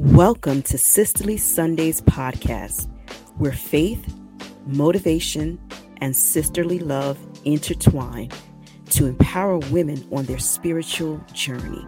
Welcome to Sisterly Sundays podcast, where faith, motivation, and sisterly love intertwine to empower women on their spiritual journey.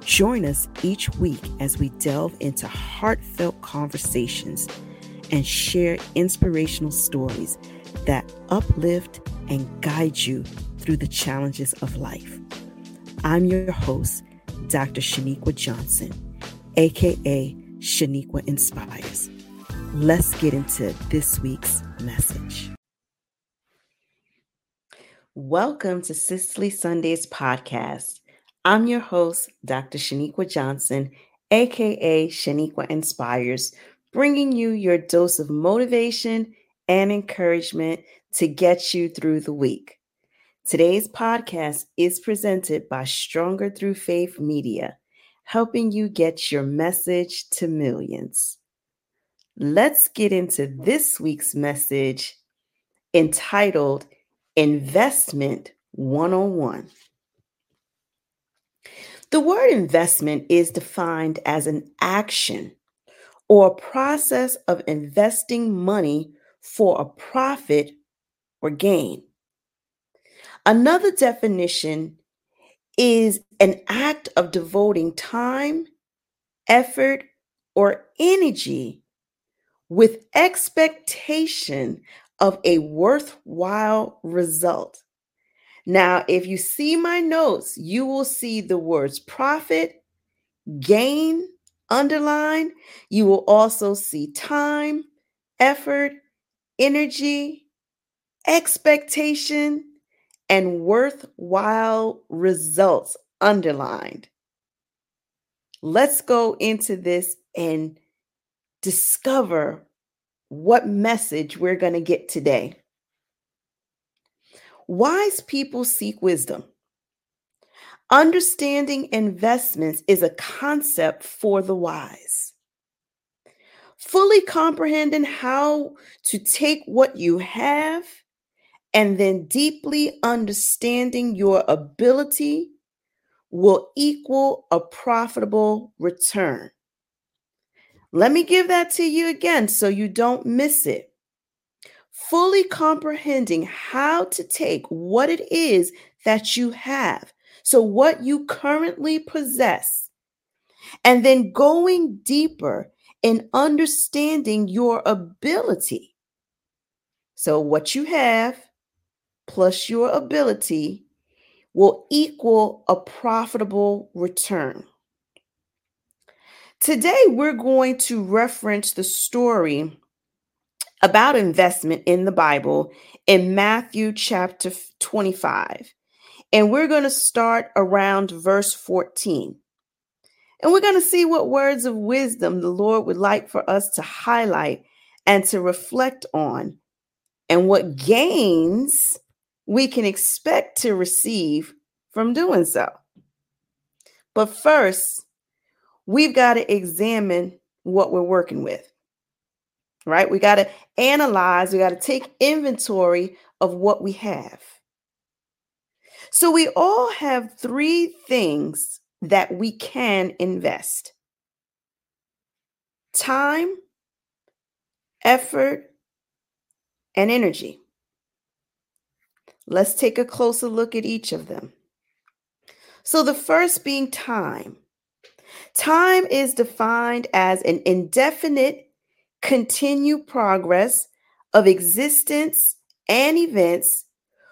Join us each week as we delve into heartfelt conversations and share inspirational stories that uplift and guide you through the challenges of life. I'm your host, Dr. Sheniqua Johnson, aka Sheniqua Inspires. Let's get into this week's message. Welcome to Sisterly Sundays podcast. I'm your host, Dr. Sheniqua Johnson, aka Sheniqua Inspires, bringing you your dose of motivation and encouragement to get you through the week. Today's podcast is presented by Stronger Through Faith Media, helping you get your message to millions. Let's get into this week's message entitled Investment 101. The word investment is defined as an action or a process of investing money for a profit or gain. Another definition is an act of devoting time, effort, or energy with expectation of a worthwhile result. Now, if you see my notes, you will see the words profit, gain underlined. You will also see time, effort, energy, expectation, and worthwhile results underlined. Let's go into this and discover what message we're going to get today. Wise people seek wisdom. Understanding investments is a concept for the wise. Fully comprehending how to take what you have and then deeply understanding your ability will equal a profitable return. Let me give that to you again so you don't miss it fully comprehending how to take what it is that you have, so what you currently possess, and then going deeper in understanding your ability. So, what you have plus your ability will equal a profitable return. Today, we're going to reference the story about investment in the Bible in Matthew chapter 25. And we're going to start around verse 14. And we're going to see what words of wisdom the Lord would like for us to highlight and to reflect on, and what gains we can expect to receive from doing so. But first, we've got to examine what we're working with right? We got to analyze, we got to take inventory of what we have. So we all have three things that we can invest time, effort, and energy. Let's take a closer look at each of them. So, the first being time. Time is defined as an indefinite continued progress of existence and events,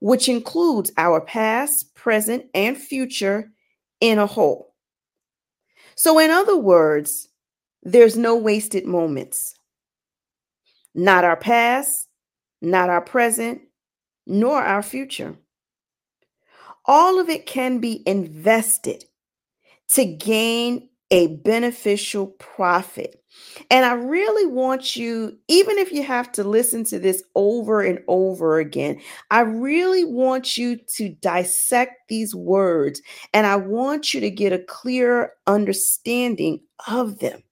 which includes our past, present, and future in a whole. So, in other words, there's no wasted moments. Not our past, not our present, nor our future. All of it can be invested to gain a beneficial profit and I really want you, even if you have to listen to this over and over again, I really want you to dissect these words and I want you to get a clear understanding of them.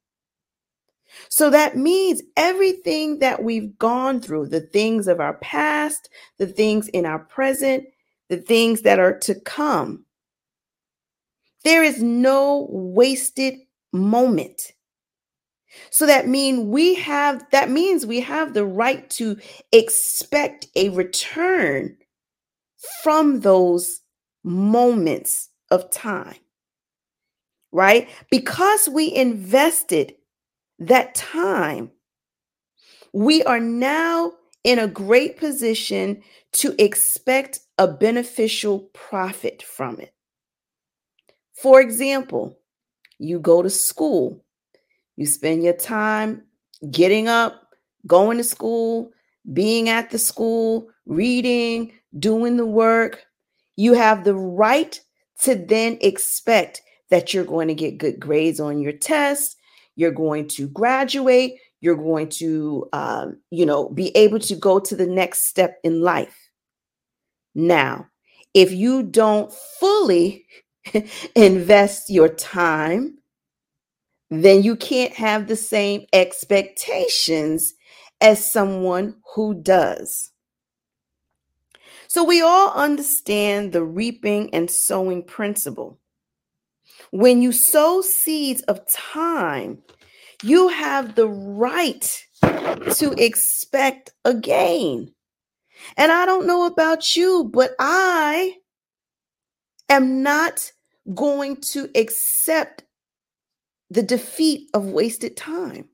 So that means everything that we've gone through, the things of our past, the things in our present, the things that are to come, there is no wasted moment So that mean we have that means we have the right to expect a return from those moments of time. Right? Because we invested that time, we are now in a great position to expect a beneficial profit from it. For example, you go to school, you spend your time getting up, going to school, being at the school, reading, doing the work. You have the right to then expect that you're going to get good grades on your test, you're going to graduate, you're going to, um, you know, be able to go to the next step in life. Now, if you don't fully invest your time, then you can't have the same expectations as someone who does. So, we all understand the reaping and sowing principle. When you sow seeds of time, you have the right to expect a gain. And I don't know about you, but I am not going to accept the defeat of wasted time.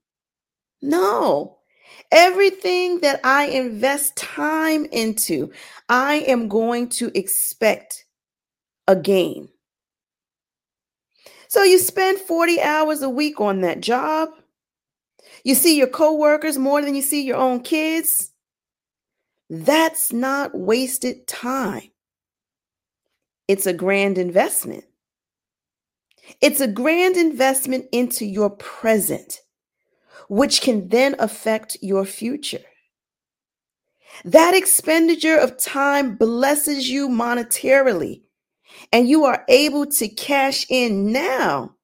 No. Everything that I invest time into, I am going to expect a gain. So you spend 40 hours a week on that job. You see your coworkers more than you see your own kids. That's not wasted time. It's a grand investment. It's a grand investment into your present, which can then affect your future. That expenditure of time blesses you monetarily and you are able to cash in now,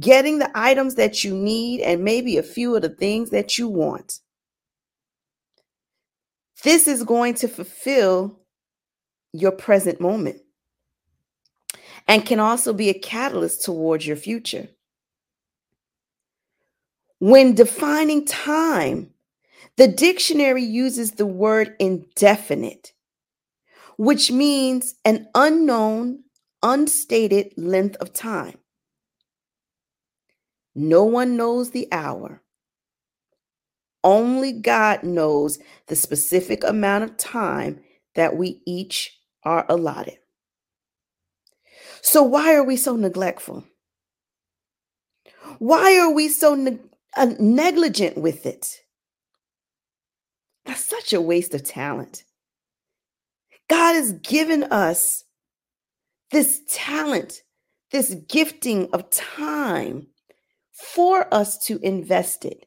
getting the items that you need and maybe a few of the things that you want. This is going to fulfill your present moment and can also be a catalyst towards your future. When defining time, the dictionary uses the word indefinite which means an unknown, unstated length of time. No one knows the hour. Only God knows the specific amount of time that we each are allotted. So, why are we so neglectful? Why are we so ne- uh, negligent with it? That's such a waste of talent. God has given us this talent, this gifting of time for us to invest it.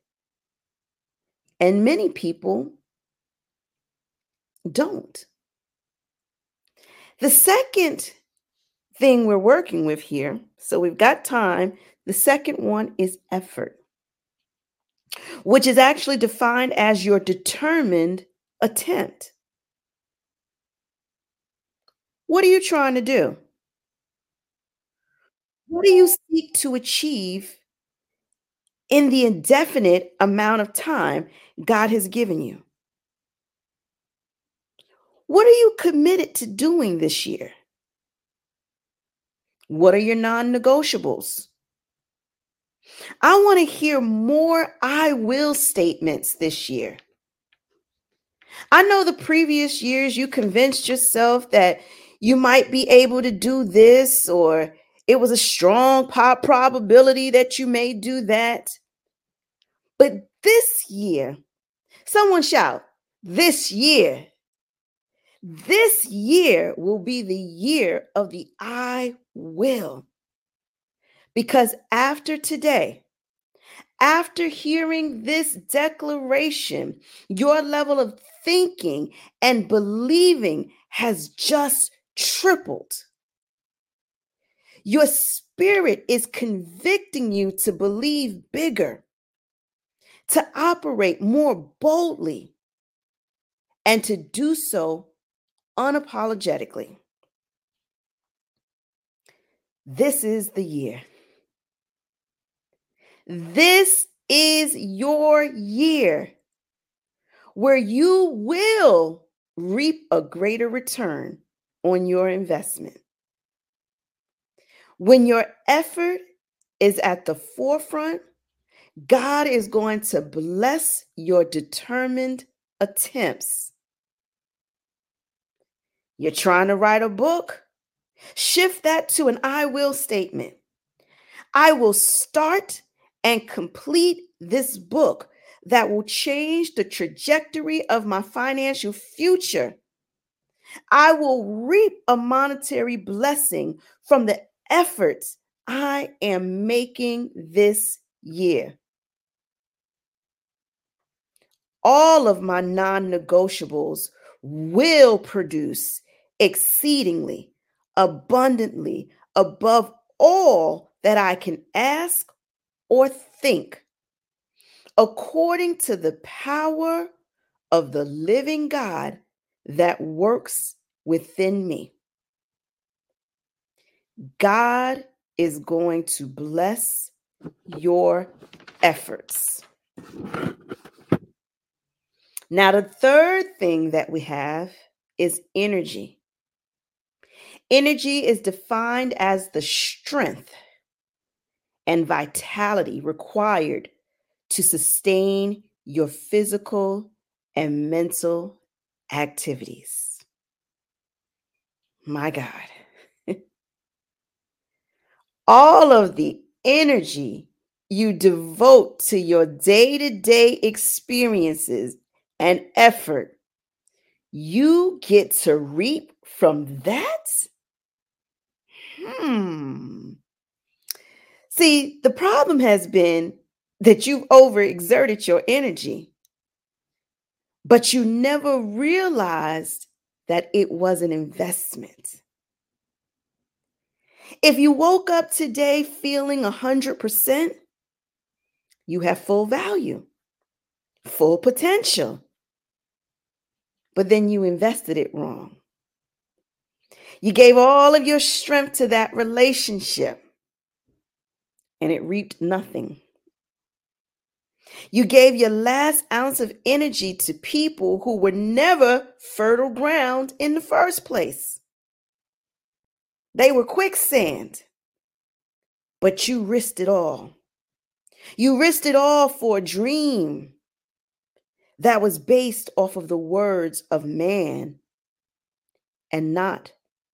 And many people don't. The second thing we're working with here, so we've got time. The second one is effort, which is actually defined as your determined attempt. What are you trying to do? What do you seek to achieve in the indefinite amount of time God has given you? What are you committed to doing this year? What are your non negotiables? I want to hear more I will statements this year. I know the previous years you convinced yourself that you might be able to do this, or it was a strong probability that you may do that. But this year, someone shout, this year, this year will be the year of the I will. Because after today, after hearing this declaration, your level of thinking and believing has just tripled. Your spirit is convicting you to believe bigger, to operate more boldly, and to do so unapologetically. This is the year. This is your year where you will reap a greater return on your investment. When your effort is at the forefront, God is going to bless your determined attempts. You're trying to write a book? Shift that to an I will statement. I will start and complete this book that will change the trajectory of my financial future. I will reap a monetary blessing from the efforts I am making this year. All of my non negotiables will produce exceedingly, abundantly, above all that I can ask or think, according to the power of the living God that works within me. God is going to bless your efforts. Now, the third thing that we have is energy. Energy is defined as the strength and vitality required to sustain your physical and mental activities. My God. All of the energy you devote to your day to day experiences and effort, you get to reap from that? Hmm. See, the problem has been that you've overexerted your energy, but you never realized that it was an investment. If you woke up today feeling 100%, you have full value, full potential, but then you invested it wrong. You gave all of your strength to that relationship and it reaped nothing. You gave your last ounce of energy to people who were never fertile ground in the first place. They were quicksand, but you risked it all. You risked it all for a dream that was based off of the words of man and not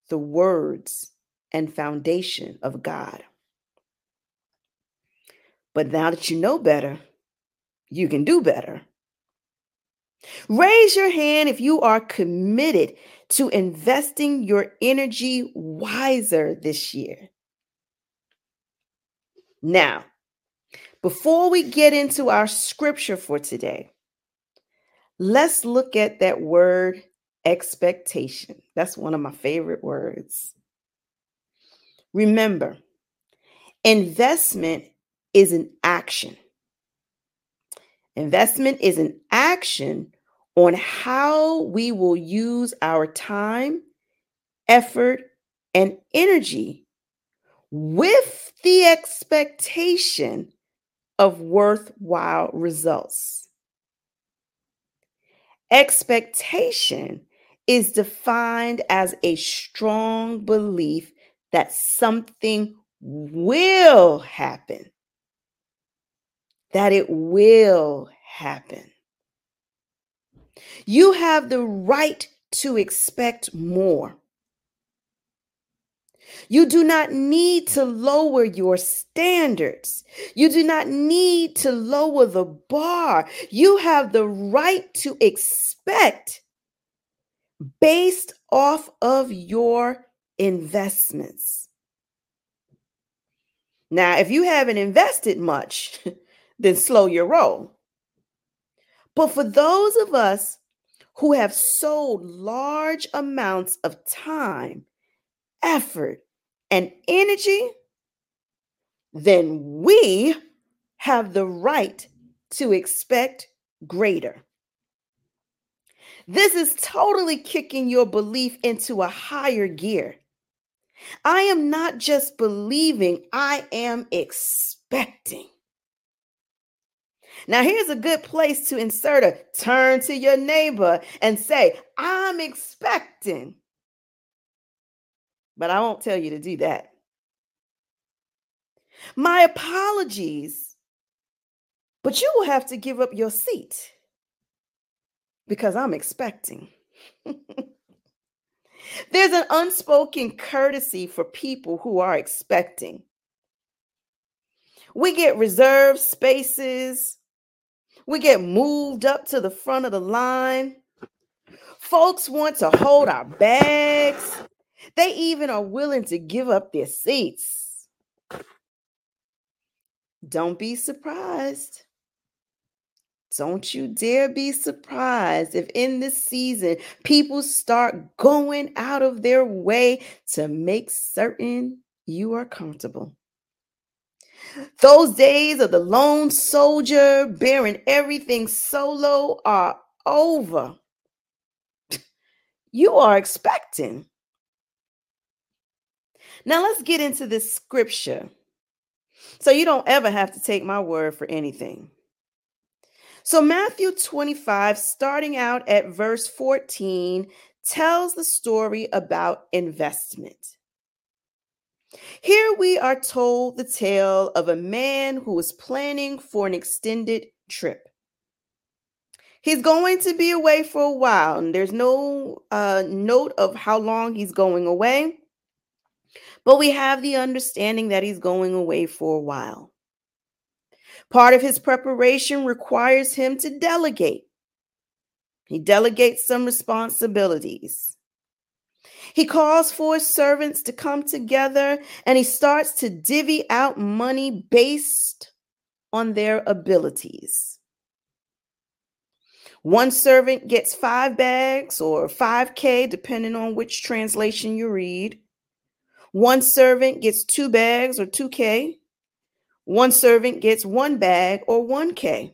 the words and foundation of God. But now that you know better, you can do better. Raise your hand if you are committed to investing your energy wiser this year. Now, before we get into our scripture for today, let's look at that word expectation. That's one of my favorite words. Remember, investment is an action. Investment is an action on how we will use our time, effort, and energy with the expectation of worthwhile results. Expectation is defined as a strong belief that something will happen that it will happen. You have the right to expect more. You do not need to lower your standards. You do not need to lower the bar. You have the right to expect based off of your investments. Now, if you haven't invested much, then slow your roll. But for those of us who have sold large amounts of time, effort, and energy, then we have the right to expect greater. This is totally kicking your belief into a higher gear. I am not just believing, I am expecting. Now, here's a good place to insert a turn to your neighbor and say, I'm expecting. But I won't tell you to do that. My apologies, but you will have to give up your seat because I'm expecting. There's an unspoken courtesy for people who are expecting. We get reserved spaces. We get moved up to the front of the line. Folks want to hold our bags. They even are willing to give up their seats. Don't be surprised. Don't you dare be surprised if in this season people start going out of their way to make certain you are comfortable. Those days of the lone soldier bearing everything solo are over. You are expecting. Now let's get into this scripture so you don't ever have to take my word for anything. So, Matthew 25, starting out at verse 14, tells the story about investment. Here we are told the tale of a man who is planning for an extended trip. He's going to be away for a while, and there's no uh, note of how long he's going away, but we have the understanding that he's going away for a while. Part of his preparation requires him to delegate. He delegates some responsibilities. He calls for his servants to come together and he starts to divvy out money based on their abilities. One servant gets five bags or 5K, depending on which translation you read. One servant gets two bags or 2K. One servant gets one bag or 1K.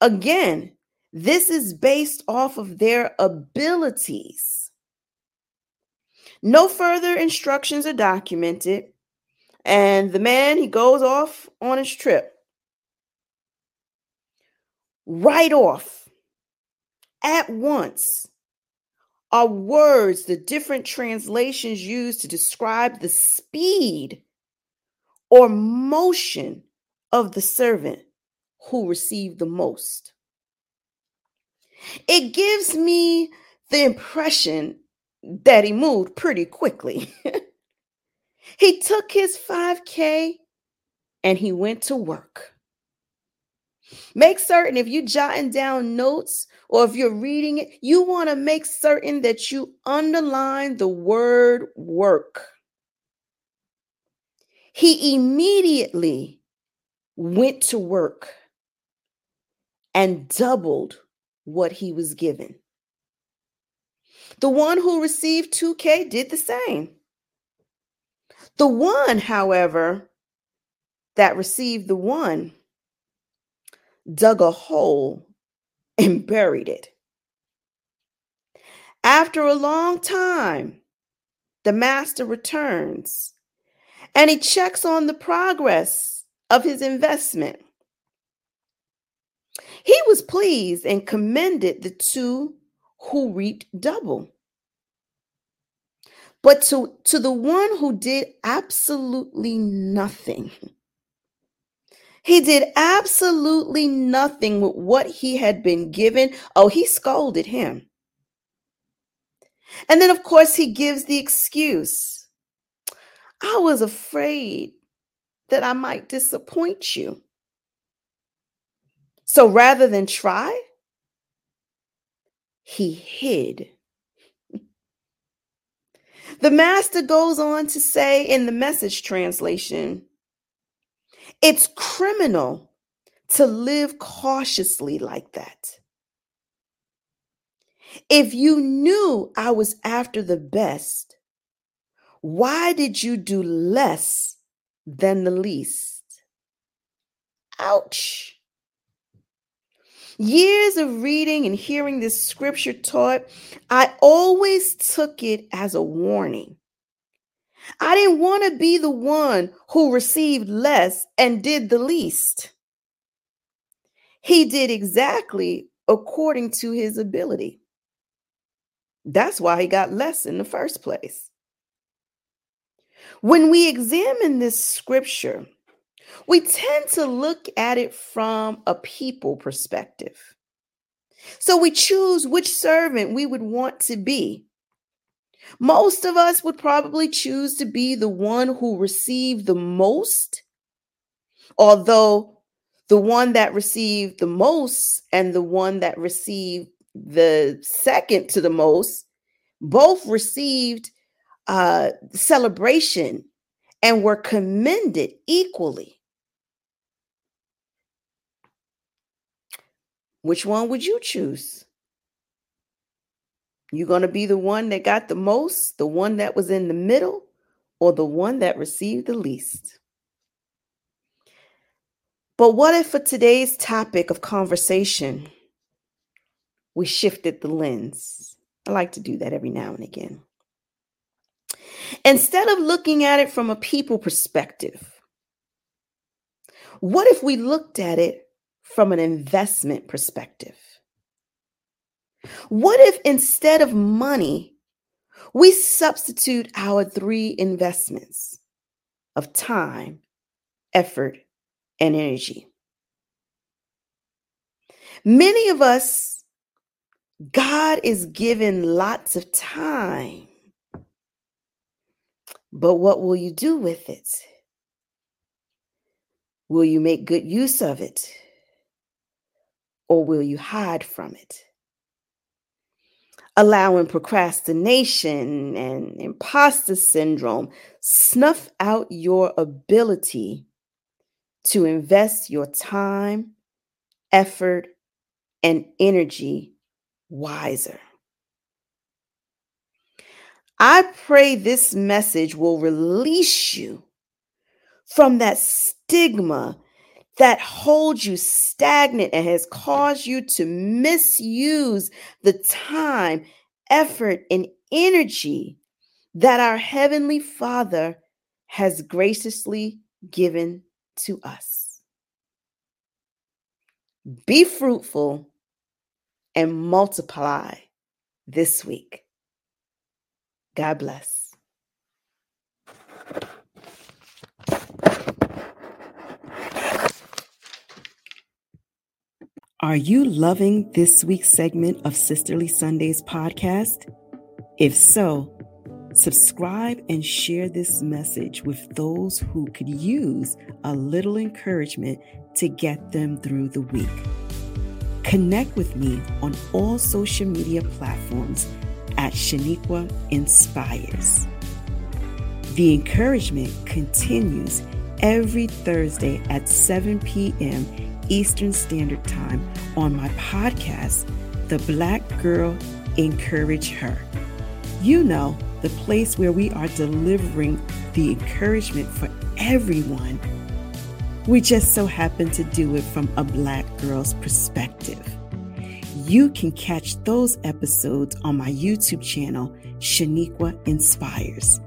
Again, this is based off of their abilities. No further instructions are documented, and the man he goes off on his trip. Right off, at once, are words the different translations use to describe the speed or motion of the servant who received the most. It gives me the impression that he moved pretty quickly. he took his 5K and he went to work. Make certain if you're jotting down notes or if you're reading it, you want to make certain that you underline the word work. He immediately went to work and doubled what he was given. The one who received 2K did the same. The one, however, that received the one dug a hole and buried it. After a long time, the master returns and he checks on the progress of his investment. He was pleased and commended the two who reaped double. But to, to the one who did absolutely nothing, he did absolutely nothing with what he had been given. Oh, he scolded him. And then, of course, he gives the excuse I was afraid that I might disappoint you. So rather than try, he hid. The master goes on to say in the message translation it's criminal to live cautiously like that. If you knew I was after the best, why did you do less than the least? Ouch. Years of reading and hearing this scripture taught, I always took it as a warning. I didn't want to be the one who received less and did the least. He did exactly according to his ability. That's why he got less in the first place. When we examine this scripture, we tend to look at it from a people perspective. So we choose which servant we would want to be. Most of us would probably choose to be the one who received the most, although the one that received the most and the one that received the second to the most both received uh, celebration and were commended equally. Which one would you choose? You going to be the one that got the most, the one that was in the middle, or the one that received the least? But what if for today's topic of conversation, we shifted the lens? I like to do that every now and again. Instead of looking at it from a people perspective, what if we looked at it from an investment perspective? What if instead of money, we substitute our three investments of time, effort, and energy? Many of us, God is given lots of time. But what will you do with it? Will you make good use of it? Or will you hide from it? Allowing procrastination and imposter syndrome snuff out your ability to invest your time, effort, and energy wiser. I pray this message will release you from that stigma that holds you stagnant and has caused you to misuse the time, effort, and energy that our Heavenly Father has graciously given to us. Be fruitful and multiply this week. God bless. Are you loving this week's segment of Sisterly Sundays podcast? If so, subscribe and share this message with those who could use a little encouragement to get them through the week. Connect with me on all social media platforms at Sheniqua Inspires. The encouragement continues every Thursday at 7 p.m. Eastern Standard Time on my podcast, The Black Girl Encourage Her. You know, the place where we are delivering the encouragement for everyone. We just so happen to do it from a black girl's perspective. You can catch those episodes on my YouTube channel, Sheniqua Inspires.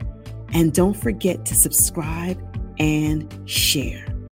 And don't forget to subscribe and share.